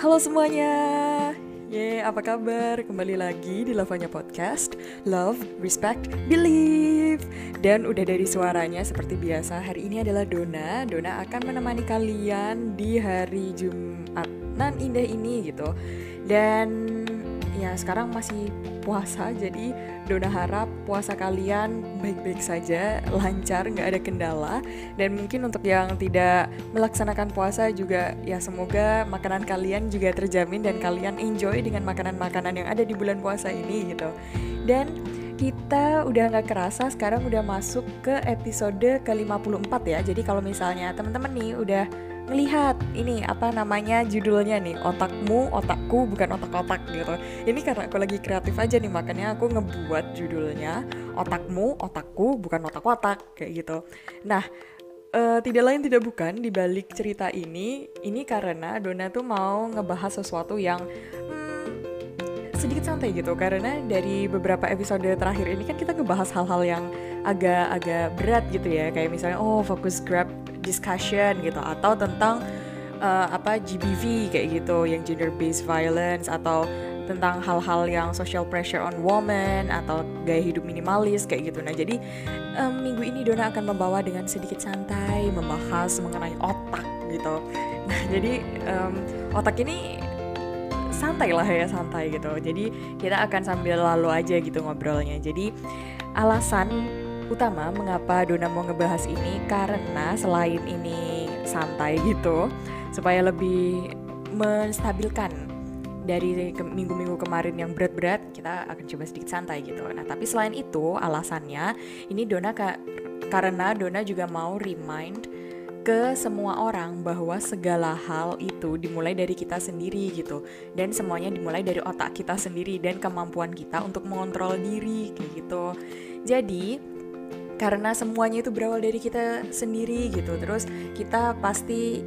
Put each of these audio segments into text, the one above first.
Halo semuanya, Ye, apa kabar? Kembali lagi di Lavanya Podcast. Love, Respect, Believe. Dan udah dari suaranya seperti biasa Hari ini adalah Dona. Dona akan menemani kalian di hari Jumat. Nan indah ini gitu. Dan ya sekarang masih puasa jadi Dona harap puasa kalian baik-baik saja lancar nggak ada kendala. Dan mungkin untuk yang tidak melaksanakan puasa juga ya semoga makanan kalian juga terjamin dan kalian enjoy dengan makanan-makanan yang ada di bulan puasa ini gitu. Dan kita udah nggak kerasa sekarang udah masuk ke episode ke-54 ya. Jadi kalau misalnya teman-teman nih udah ngelihat ini apa namanya judulnya nih? Otakmu otakku bukan otak-otak gitu. Ini karena aku lagi kreatif aja nih makanya aku ngebuat judulnya otakmu otakku bukan otak-otak kayak gitu. Nah uh, tidak lain tidak bukan di balik cerita ini ini karena Dona tuh mau ngebahas sesuatu yang hmm, sedikit santai gitu. Karena dari beberapa episode terakhir ini kan kita ngebahas hal-hal yang agak-agak berat gitu ya. Kayak misalnya oh fokus grab discussion gitu atau tentang uh, apa GBV kayak gitu yang gender based violence atau tentang hal-hal yang social pressure on women atau gaya hidup minimalis kayak gitu. Nah, jadi um, minggu ini Dona akan membawa dengan sedikit santai membahas mengenai otak gitu. Nah, jadi um, otak ini santai lah ya santai gitu. Jadi kita akan sambil lalu aja gitu ngobrolnya. Jadi alasan utama mengapa Dona mau ngebahas ini? Karena selain ini santai gitu supaya lebih menstabilkan dari minggu-minggu kemarin yang berat-berat kita akan coba sedikit santai gitu. Nah tapi selain itu alasannya ini Dona ka karena Dona juga mau remind ke semua orang bahwa segala hal itu dimulai dari kita sendiri gitu. Dan semuanya dimulai dari otak kita sendiri dan kemampuan kita untuk mengontrol diri kayak gitu. Jadi karena semuanya itu berawal dari kita sendiri gitu. Terus kita pasti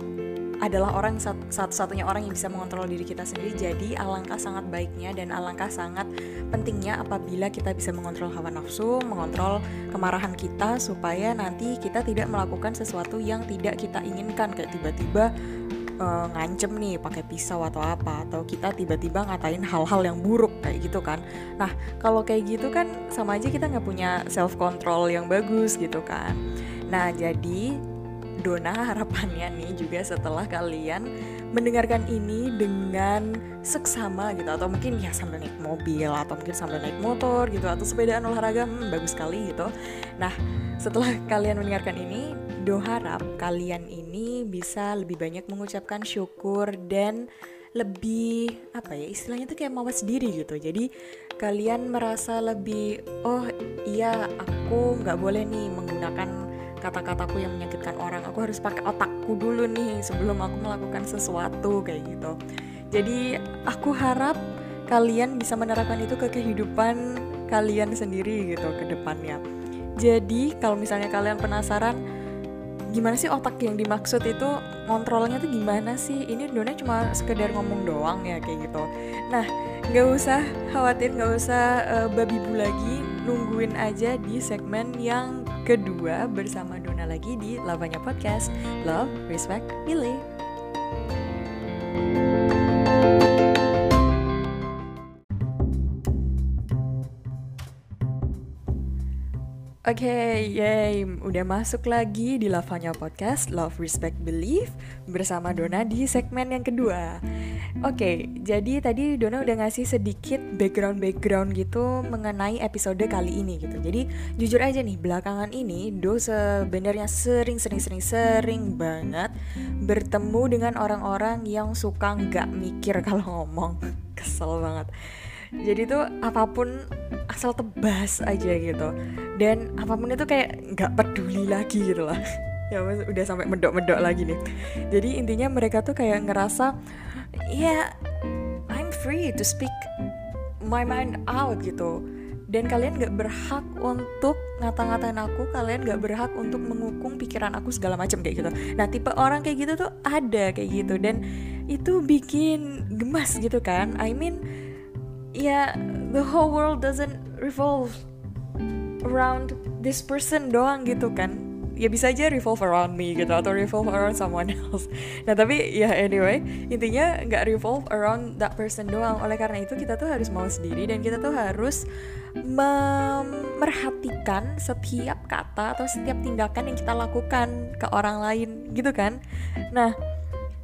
adalah orang satu-satunya orang yang bisa mengontrol diri kita sendiri. Jadi alangkah sangat baiknya dan alangkah sangat pentingnya apabila kita bisa mengontrol hawa nafsu mengontrol kemarahan kita supaya nanti kita tidak melakukan sesuatu yang tidak kita inginkan. Kayak tiba-tiba uh, ngancem nih pakai pisau atau apa atau kita tiba-tiba ngatain hal-hal yang buruk kayak gitu kan nah kalau kayak gitu kan sama aja kita nggak punya self control yang bagus gitu kan nah jadi Dona harapannya nih juga setelah kalian mendengarkan ini dengan seksama gitu atau mungkin ya sambil naik mobil atau mungkin sambil naik motor gitu atau sepedaan olahraga hmm, bagus sekali gitu. Nah setelah kalian mendengarkan ini Do harap kalian ini bisa lebih banyak mengucapkan syukur dan lebih apa ya istilahnya tuh kayak mawas diri gitu. Jadi kalian merasa lebih oh iya aku nggak boleh nih menggunakan kata-kataku yang menyakitkan orang. Aku harus pakai otakku dulu nih sebelum aku melakukan sesuatu kayak gitu. Jadi aku harap kalian bisa menerapkan itu ke kehidupan kalian sendiri gitu ke depannya. Jadi kalau misalnya kalian penasaran gimana sih otak yang dimaksud itu kontrolnya tuh gimana sih? Ini Dona cuma sekedar ngomong doang ya kayak gitu. Nah nggak usah khawatir nggak usah uh, babi bu lagi. Nungguin aja di segmen yang kedua bersama Dona lagi di Lavanya Podcast. Love, Respect, Believe Oke, okay, yay, udah masuk lagi di Lavanya Podcast Love, Respect, Believe bersama Dona di segmen yang kedua. Oke, okay, jadi tadi Dona udah ngasih sedikit background-background gitu mengenai episode kali ini gitu. Jadi jujur aja nih, belakangan ini Do sebenarnya sering-sering-sering-sering banget bertemu dengan orang-orang yang suka nggak mikir kalau ngomong. Kesel banget jadi tuh apa pun asal tebas aja gitu. Dan apa pun itu kayak nggak peduli lagi gitu lah. Ya udah sampai medok-medok lagi nih. Jadi intinya mereka tuh kayak ngerasa ya yeah, I'm free to speak my mind out gitu. Dan kalian gak berhak untuk ngata-ngatain aku kalian gak berhak untuk mengukung pikiran aku segala macam kayak gitu. Nah tipe orang kayak gitu tuh ada kayak gitu. Dan itu bikin gemas gitu kan. I mean ya the whole world doesn't revolve around this person doang gitu kan. Ya bisa aja revolve around me gitu atau revolve around someone else. Nah tapi ya anyway intinya nggak revolve around that person doang. Oleh karena itu kita tuh harus mau sendiri dan kita tuh harus memerhatikan setiap kata atau setiap tindakan yang kita lakukan ke orang lain gitu kan. Nah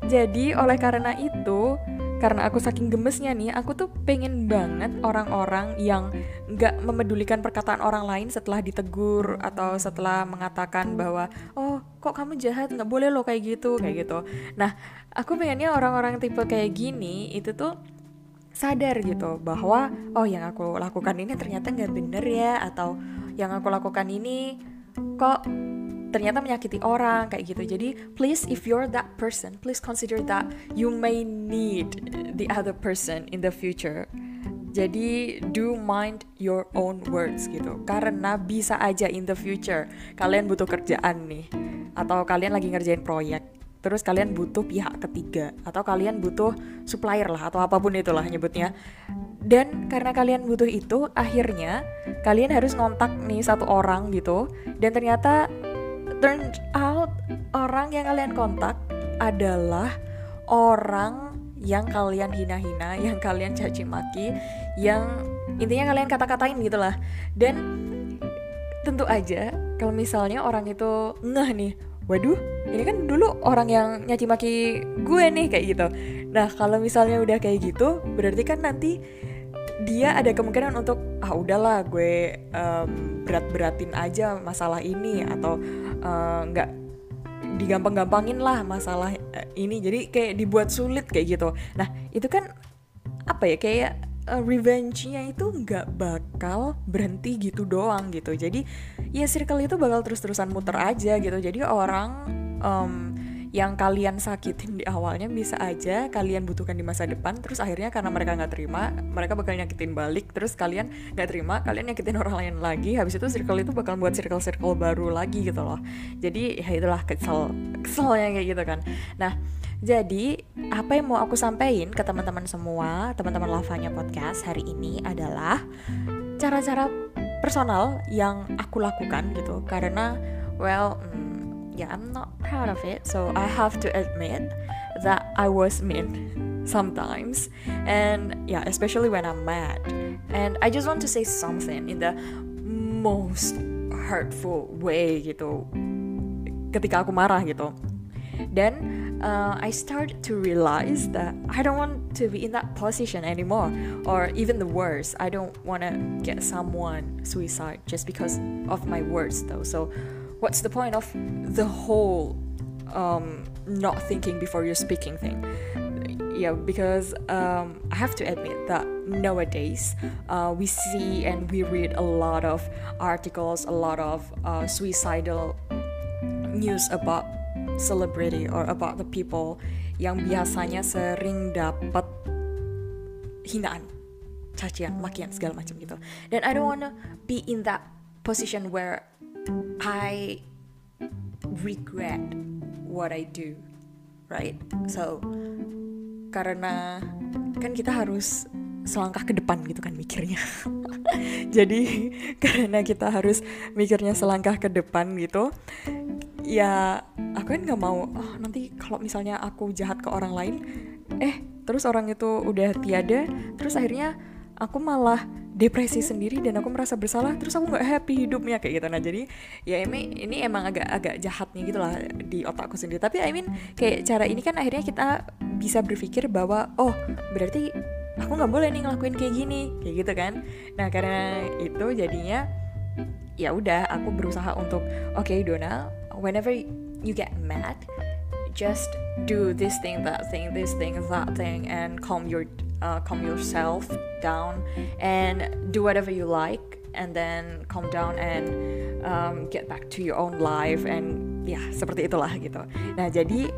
jadi oleh karena itu karena aku saking gemesnya nih, aku tuh pengen banget orang-orang yang nggak memedulikan perkataan orang lain setelah ditegur atau setelah mengatakan bahwa oh kok kamu jahat nggak boleh lo kayak gitu kayak gitu. Nah aku pengennya orang-orang tipe kayak gini itu tuh sadar gitu bahwa oh yang aku lakukan ini ternyata nggak bener ya atau yang aku lakukan ini kok ternyata menyakiti orang kayak gitu. Jadi please if you're that person, please consider that you may need the other person in the future. Jadi do mind your own words gitu. Karena bisa aja in the future kalian butuh kerjaan nih atau kalian lagi ngerjain proyek. Terus kalian butuh pihak ketiga atau kalian butuh supplier lah atau apa pun itulah nyebutnya. Dan karena kalian butuh itu, akhirnya kalian harus ngontak nih satu orang gitu. Dan ternyata turn out orang yang kalian kontak adalah orang yang kalian hina-hina, yang kalian caci maki, yang intinya kalian kata-katain gitu lah. Dan tentu aja kalau misalnya orang itu ngeh nih, waduh, ini kan dulu orang yang nyaci maki gue nih kayak gitu. Nah, kalau misalnya udah kayak gitu, berarti kan nanti dia ada kemungkinan untuk ah udahlah gue um, berat-beratin aja masalah ini atau nggak uh, digampang-gampangin lah masalah uh, ini. Jadi kayak dibuat sulit kayak gitu. Nah itu kan apa ya kayak uh, revenge-nya itu nggak bakal berhenti gitu doang gitu. Jadi ya circle itu bakal terus-terusan muter aja gitu. Jadi orang um, yang kalian sakitin di awalnya bisa aja kalian butuhkan di masa depan terus akhirnya karena mereka nggak terima mereka bakal nyakitin balik terus kalian nggak terima kalian nyakitin orang lain lagi habis itu circle itu bakal buat circle-circle baru lagi gitu loh. Jadi ya itulah kesel keselnya kayak gitu kan. Nah jadi apa yang mau aku sampaikan ke teman-teman semua teman-teman lavanya podcast hari ini adalah cara-cara personal yang aku lakukan gitu. Karena well hmm, yeah, I'm not proud of it. So I have to admit that I was mean sometimes. And yeah, especially when I'm mad. And I just want to say something in the most hurtful way gitu. Ketika aku marah gitu. Then uh, I started to realize that I don't want to be in that position anymore. Or even the worst, I don't want to get someone suicide just because of my words though. So what's the point of the whole um, not thinking before you're speaking thing? Yeah, because um, I have to admit that nowadays uh, we see and we read a lot of articles, a lot of uh, suicidal news about celebrity or about the people yang biasanya sering dapat hinaan, cacian, makian segala macam gitu. Dan I don't wanna be in that position where I regret what I do, right? So karena kan kita harus selangkah ke depan gitu kan mikirnya. Jadi karena kita harus mikirnya selangkah ke depan gitu, ya aku kan nggak mau oh nanti kalau misalnya aku jahat ke orang lain, eh terus orang itu udah tiada, terus akhirnya aku malah depresi sendiri dan aku merasa bersalah terus aku nggak happy hidupnya kayak gitu. Nah jadi ya ini ini emang agak agak jahatnya gitu lah di otakku sendiri. Tapi I mean kayak cara ini kan akhirnya kita bisa berpikir bahwa oh berarti aku nggak boleh nih ngelakuin kayak gini kayak gitu kan. Nah karena itu jadinya ya udah aku berusaha untuk oke okay, Dona whenever you get mad just do this thing that thing this thing that thing and calm your uh, calm yourself down and do whatever you like and then calm down and um, get back to your own life and ya seperti itulah gitu. Nah jadi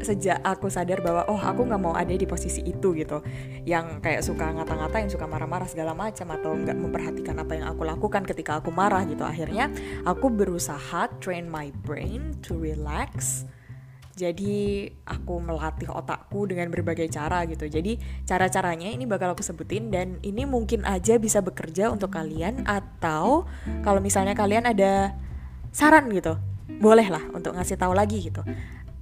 sejak aku sadar bahwa oh aku nggak mau ada di posisi itu gitu yang kayak suka ngata-ngata yang suka marah-marah segala macam atau nggak memperhatikan apa yang aku lakukan ketika aku marah gitu. Akhirnya aku berusaha train my brain to relax jadi aku melatih otakku dengan berbagai cara gitu. Jadi cara-caranya ini bakal aku sebutin dan ini mungkin aja bisa bekerja untuk kalian atau kalau misalnya kalian ada saran gitu boleh lah untuk ngasih tahu lagi gitu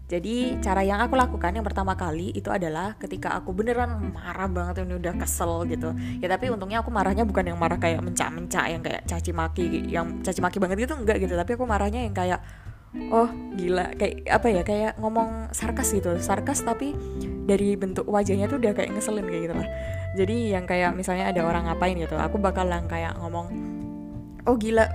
jadi cara yang aku lakukan yang pertama kali itu adalah ketika aku beneran marah banget ini udah kesel gitu. Ya tapi untungnya aku marahnya bukan yang marah kayak mencak-mencak yang kayak caci maki yang caci maki banget gitu enggak gitu. Tapi aku marahnya yang kayak oh gila kayak apa ya kayak ngomong sarkas gitu. Sarkas tapi dari bentuk wajahnya tuh udah kayak ngeselin kayak gitu lah. Jadi yang kayak misalnya ada orang ngapain gitu, aku bakalan kayak ngomong oh gila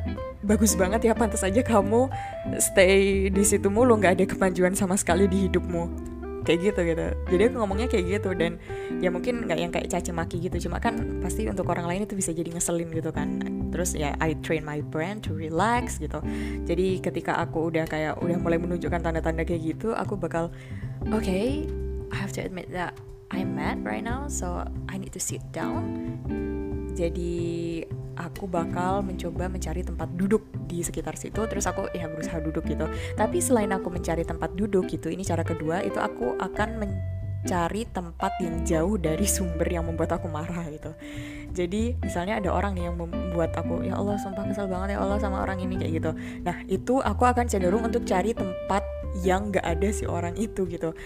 bagus banget ya pantas aja kamu stay di situ mulu nggak ada kemajuan sama sekali di hidupmu kayak gitu gitu. Jadi aku ngomongnya kayak gitu dan ya mungkin nggak yang kayak caci maki gitu. Cuma kan pasti untuk orang lain itu bisa jadi ngeselin gitu kan. Terus ya I train my brain to relax gitu. Jadi ketika aku udah kayak udah mulai menunjukkan tanda-tanda kayak gitu aku bakal oke okay, I have to admit that I'm mad right now so I need to sit down. Jadi aku bakal mencoba mencari tempat duduk di sekitar situ terus aku ya berusaha duduk gitu. Tapi selain aku mencari tempat duduk gitu ini cara kedua itu aku akan mencari tempat yang jauh dari sumber yang membuat aku marah gitu. Jadi misalnya ada orang nih yang membuat aku ya Allah sumpah kesel banget ya Allah sama orang ini kayak gitu. Nah itu aku akan cenderung untuk cari tempat yang gak ada si orang itu gitu.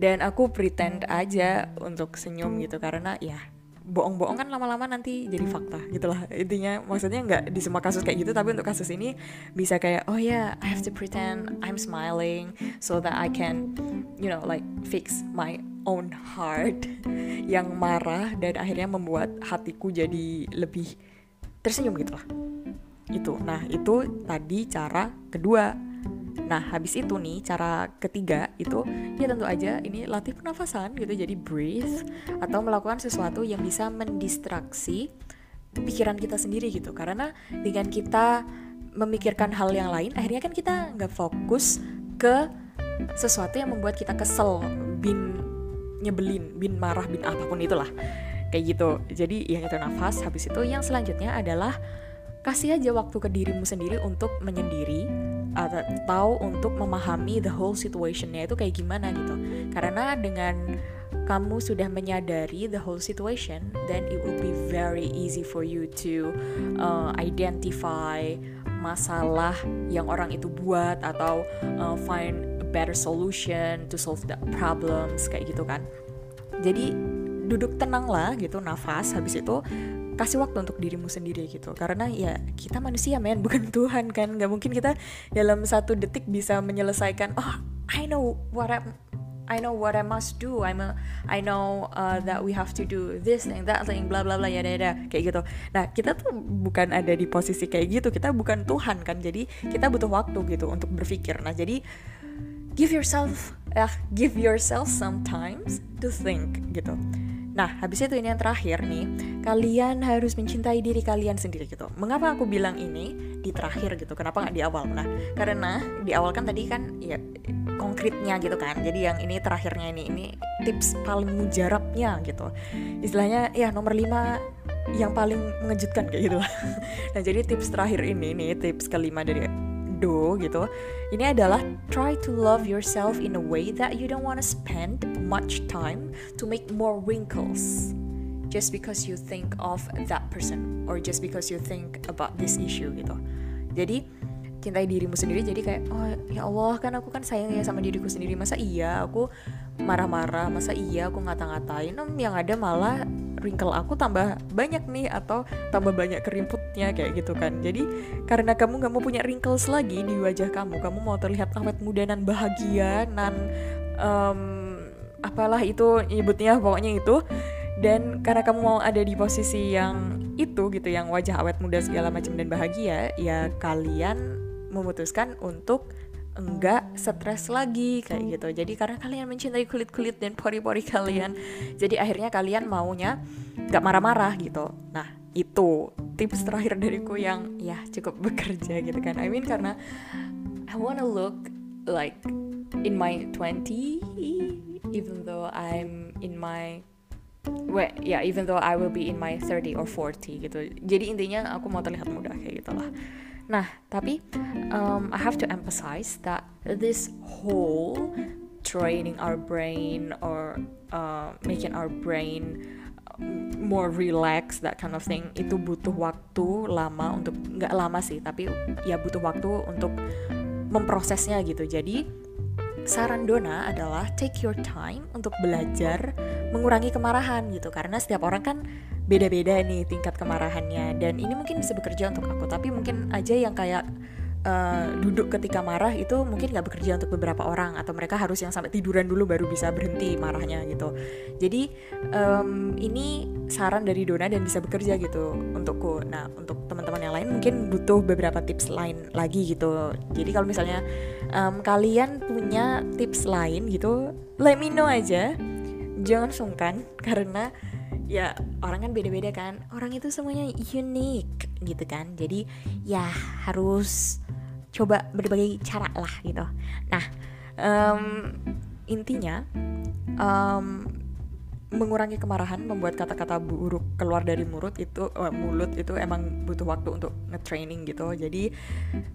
Dan aku pretend aja untuk senyum gitu karena ya bohong-bohong kan lama-lama nanti jadi fakta gitulah intinya maksudnya nggak di semua kasus kayak gitu tapi untuk kasus ini bisa kayak oh ya yeah, I have to pretend I'm smiling so that I can you know like fix my own heart yang marah dan akhirnya membuat hatiku jadi lebih tersenyum gitulah itu. Nah itu tadi cara kedua Nah, habis itu nih cara ketiga itu ya tentu aja ini latih pernafasan gitu jadi breathe atau melakukan sesuatu yang bisa mendistraksi pikiran kita sendiri gitu. Karena dengan kita memikirkan hal yang lain akhirnya kan kita nggak fokus ke sesuatu yang membuat kita kesel, bin nyebelin, bin marah, bin apa pun itulah. Kayak gitu. Jadi yang itu nafas, habis itu yang selanjutnya adalah kasih aja waktu ke dirimu sendiri untuk menyendiri atau untuk memahami the whole situationnya itu kayak gimana gitu. Karena dengan kamu sudah menyadari the whole situation then it will be very easy for you to uh, identify masalah yang orang itu buat atau uh, find a better solution to solve the problems kayak gitu kan. Jadi duduk tenang lah gitu nafas habis itu kasih waktu untuk dirimu sendiri gitu karena ya kita manusia men bukan Tuhan kan nggak mungkin kita dalam satu detik bisa menyelesaikan oh I know what I I know what I must do. I'm a, I know uh, that we have to do this thing, that thing, bla bla bla ya ya kayak gitu. Nah kita tuh bukan ada di posisi kayak gitu. Kita bukan Tuhan kan. Jadi kita butuh waktu gitu untuk berpikir. Nah jadi give yourself, uh, give yourself some times to think gitu. Nah, habis itu ini yang terakhir nih, kalian harus mencintai diri kalian sendiri gitu. Mengapa aku bilang ini di terakhir gitu? Kenapa nggak di awal? Nah, karena di awal kan tadi kan ya konkretnya gitu kan. Jadi yang ini terakhirnya ini ini tips paling mujarabnya gitu. Istilahnya ya nomor 5 yang paling mengejutkan kayak gitu. nah, jadi tips terakhir ini nih tips kelima dari gitu. Ini adalah try to love yourself in a way that you don't want to spend much time to make more wrinkles just because you think of that person or just because you think about this issue gitu. Jadi cintai dirimu sendiri jadi kayak oh ya Allah kan aku kan sayang ya sama diriku sendiri masa iya aku marah-marah masa iya aku ngata-ngatain? Yang ada malah wrinkle aku tambah banyak nih atau tambah banyak kerimputnya kayak gitu kan. Jadi karena kamu nggak mau punya wrinkles lagi di wajah kamu kamu mau terlihat awet muda dan bahagia nan um, apalah itu nyebutnya pokoknya itu. Dan karena kamu mau ada di posisi yang itu gitu yang wajah awet muda segala macam dan bahagia ya kalian memutuskan untuk enggak stres lagi kayak gitu jadi karena kalian mencintai kulit kulit dan pori pori kalian jadi akhirnya kalian maunya nggak marah marah gitu nah itu tips terakhir dariku yang ya cukup bekerja gitu kan I mean karena I wanna look like in my 20 even though I'm in my Well, yeah, even though I will be in my 30 or 40 gitu. Jadi intinya aku mau terlihat muda kayak gitulah. Nah, tapi um, I have to emphasize that this whole training our brain or uh, making our brain um, more relaxed that kind of thing itu butuh waktu lama untuk nggak lama sih tapi ya butuh waktu untuk memprosesnya gitu. Jadi saran Dona adalah take your time untuk belajar mengurangi kemarahan gitu. Karena setiap orang kan beda-beda nih tingkat kemarahannya. Dan ini mungkin bisa bekerja untuk aku tapi mungkin aja yang kayak uh, duduk ketika marah itu mungkin nggak bekerja untuk beberapa orang atau mereka harus yang sampai tiduran dulu baru bisa berhenti marahnya gitu. Jadi um, ini saran dari Dona dan bisa bekerja gitu untukku. Nah untuk teman-teman yang lain mungkin butuh beberapa tips lain lagi gitu. Jadi kalau misalnya um, kalian punya tips lain gitu let me know aja. Jangan sungkan karena ya orang kan beda-beda kan. Orang itu semuanya unik gitu kan. Jadi ya harus coba berbagai cara lah gitu. Nah um, intinya um, mengurangi kemarahan membuat kata-kata buruk keluar dari mulut itu uh, mulut itu emang butuh waktu untuk nge-training gitu. Jadi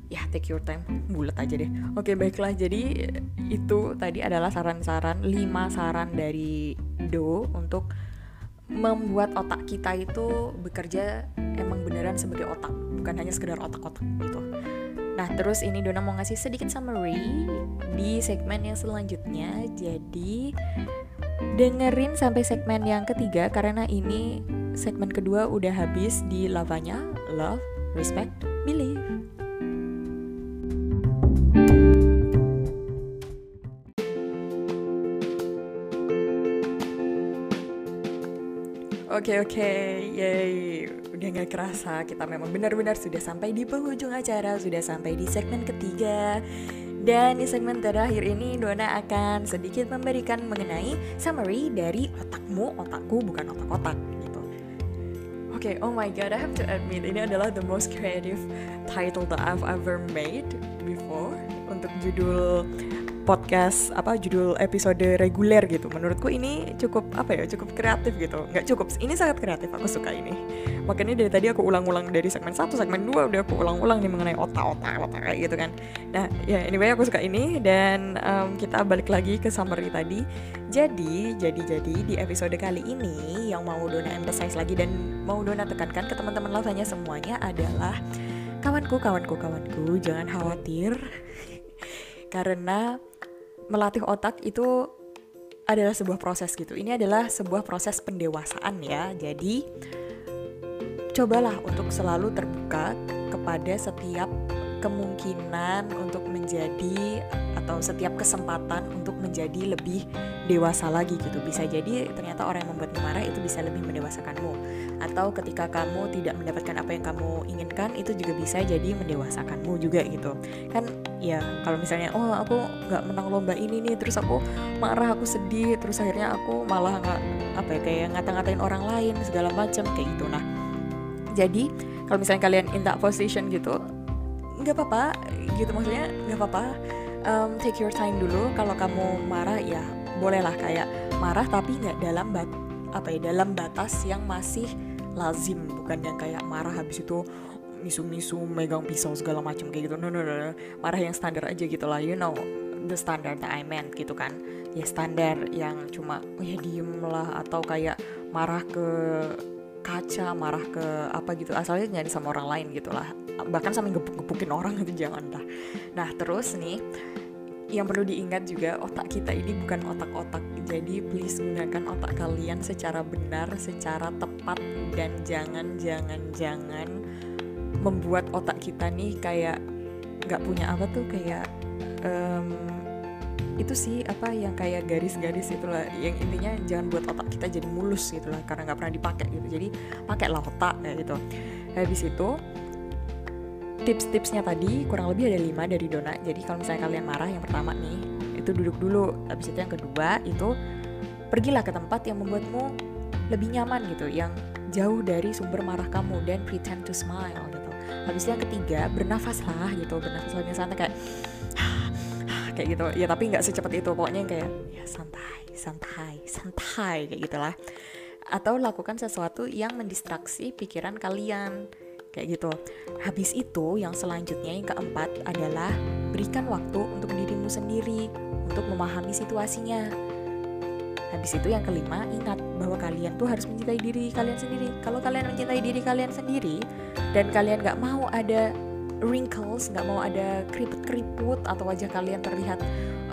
ya take your time bulat aja deh. Oke baiklah. Jadi itu tadi adalah saran-saran 5 saran dari Do untuk membuat otak kita itu bekerja emang beneran sebagai otak bukan hanya sekedar otak-otak gitu. Nah terus ini Dona mau ngasih sedikit summary di segmen yang selanjutnya. Jadi dengerin sampai segmen yang ketiga karena ini segmen kedua udah habis di lavanya. Love respect believe Oke oke, yay, udah gak kerasa kita memang benar-benar sudah sampai di penghujung acara, sudah sampai di segmen ketiga. Dan di segmen terakhir ini Dona akan sedikit memberikan mengenai summary dari otakmu, otakku bukan otak-otak gitu. Oke, okay, oh my god, I have to admit ini adalah the most creative title that I've ever made before untuk judul podcast apa judul episode reguler gitu. Menurutku ini cukup apa ya cukup kreatif gitu. Nggak cukup ini sangat kreatif aku suka ini. Makanya dari tadi aku ulang-ulang dari segmen satu segmen dua udah aku ulang-ulang nih mengenai otak-otak otak kayak gitu kan. Nah ya anyway aku suka ini. Dan um, kita balik lagi ke summary tadi. Jadi jadi jadi di episode kali ini yang mau Dona emphasize lagi dan mau Dona tekankan ke teman-teman lavanya semuanya adalah kawanku kawanku kawanku. Jangan khawatir. Karena melatih otak itu adalah sebuah proses gitu. Ini adalah sebuah proses pendewasaan ya. Jadi cobalah untuk selalu terbuka kepada setiap kemungkinan untuk menjadi atau setiap kesempatan untuk menjadi lebih dewasa lagi gitu. Bisa jadi ternyata orang yang membuatmu marah itu bisa lebih mendewasakanmu. Atau ketika kamu tidak mendapatkan apa yang kamu inginkan itu juga bisa jadi mendewasakanmu juga gitu. Kan ya kalau misalnya oh aku nggak menang lomba ini nih terus aku marah aku sedih terus akhirnya aku malah nggak apa ya kayak ngata-ngatain orang lain segala macam kayak gitu. Nah, jadi kalau misalnya kalian in that position gitu nggak apa-apa gitu maksudnya nggak apa-apa. Um, take your time dulu. Kalau kamu marah ya bolehlah kayak marah tapi nggak dalam bat apa ya dalam batas yang masih lazim. Bukan yang kayak marah habis itu misu-misu megang pisau segala macam kayak gitu. No, no no no. Marah yang standar aja gitu lah. You know the standard that I meant gitu kan. Ya standar yang cuma oh ya diem lah. Atau kayak marah ke kaca marah ke apa gitu. Asalnya nyari sama orang lain gitu lah. Bahkan sampai gepuk-gepukin orang itu jangan dah. Nah terus nih yang perlu diingat juga otak kita ini bukan otak-otak. Jadi please gunakan otak kalian secara benar secara tepat. Dan jangan jangan jangan membuat otak kita nih kayak nggak punya apa tuh kayak um, itu sih apa yang kayak garis-garis itulah yang intinya jangan buat otak kita jadi mulus gitu lah karena nggak pernah dipakai gitu. Jadi pakailah otak kayak gitu. Habis itu tips-tipsnya tadi kurang lebih ada lima dari Dona. Jadi kalau misalnya kalian marah yang pertama nih itu duduk dulu. Habis itu yang kedua itu pergilah ke tempat yang membuatmu lebih nyaman gitu yang jauh dari sumber marah kamu. Dan pretend to smile habis itu yang ketiga bernafaslah gitu bernafas lebih santai kayak kayak gitu. Ya tapi nggak secepat itu. Pokoknya yang kayak ya santai santai santai kayak gitulah. Atau lakukan sesuatu yang mendistraksi pikiran kalian kayak gitu. Habis itu yang selanjutnya yang keempat adalah berikan waktu untuk dirimu sendiri untuk memahami situasinya habis itu yang kelima ingat bahwa kalian tuh harus mencintai diri kalian sendiri. Kalau kalian mencintai diri kalian sendiri dan kalian gak mau ada wrinkles nggak mau ada keriput-keriput atau wajah kalian terlihat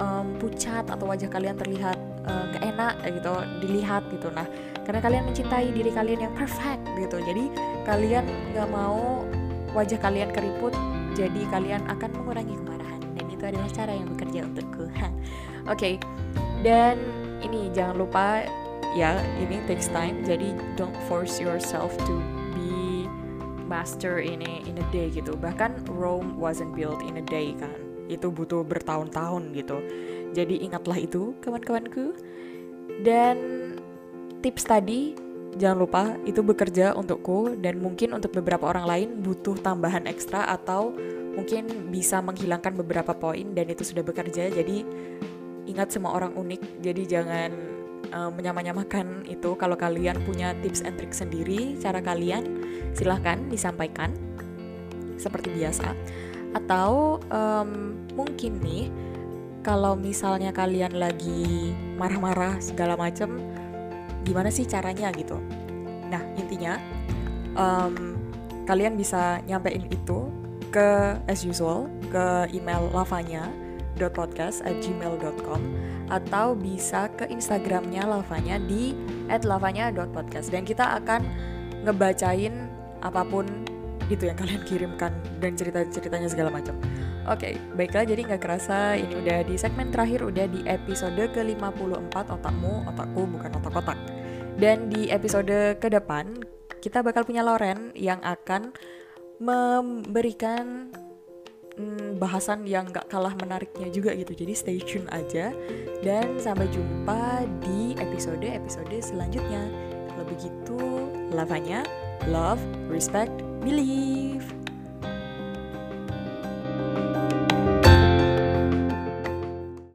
um, pucat atau wajah kalian terlihat uh, gak enak gitu dilihat gitu. Nah karena kalian mencintai diri kalian yang perfect gitu. Jadi kalian nggak mau wajah kalian keriput jadi kalian akan mengurangi kemarahan. Dan itu adalah cara yang bekerja untukku. Oke. Okay. dan ini jangan lupa ya ini takes time. Jadi don't force yourself to be master in a, in a day gitu. Bahkan Rome wasn't built in a day kan. Itu butuh bertahun-tahun gitu. Jadi ingatlah itu kawan-kawanku. Dan tips tadi jangan lupa itu bekerja untukku. Dan mungkin untuk beberapa orang lain butuh tambahan ekstra atau mungkin bisa menghilangkan beberapa poin dan itu sudah bekerja. Jadi ingat semua orang unik jadi jangan uh, menyamanyamakan itu. Kalau kalian punya tips and trick sendiri cara kalian silahkan disampaikan seperti biasa. Atau um, mungkin nih kalau misalnya kalian lagi marah-marah segala macem gimana sih caranya gitu? Nah intinya um, kalian bisa nyampein itu ke as usual ke email lavanya podcast at gmail.com atau bisa ke Instagramnya Lavanya di @lavanya.podcast dan kita akan ngebacain apa pun itu yang kalian kirimkan dan cerita-ceritanya segala macam. Oke, okay, baiklah jadi nggak kerasa ini udah di segmen terakhir udah di episode ke-54 otakmu, otakku bukan otak-otak. Dan di episode ke depan kita bakal punya Loren yang akan memberikan hmm, bahasan yang gak kalah menariknya juga gitu. Jadi stay tune aja. Dan sampai jumpa di episode-episode selanjutnya. Kalau begitu lavanya love respect believe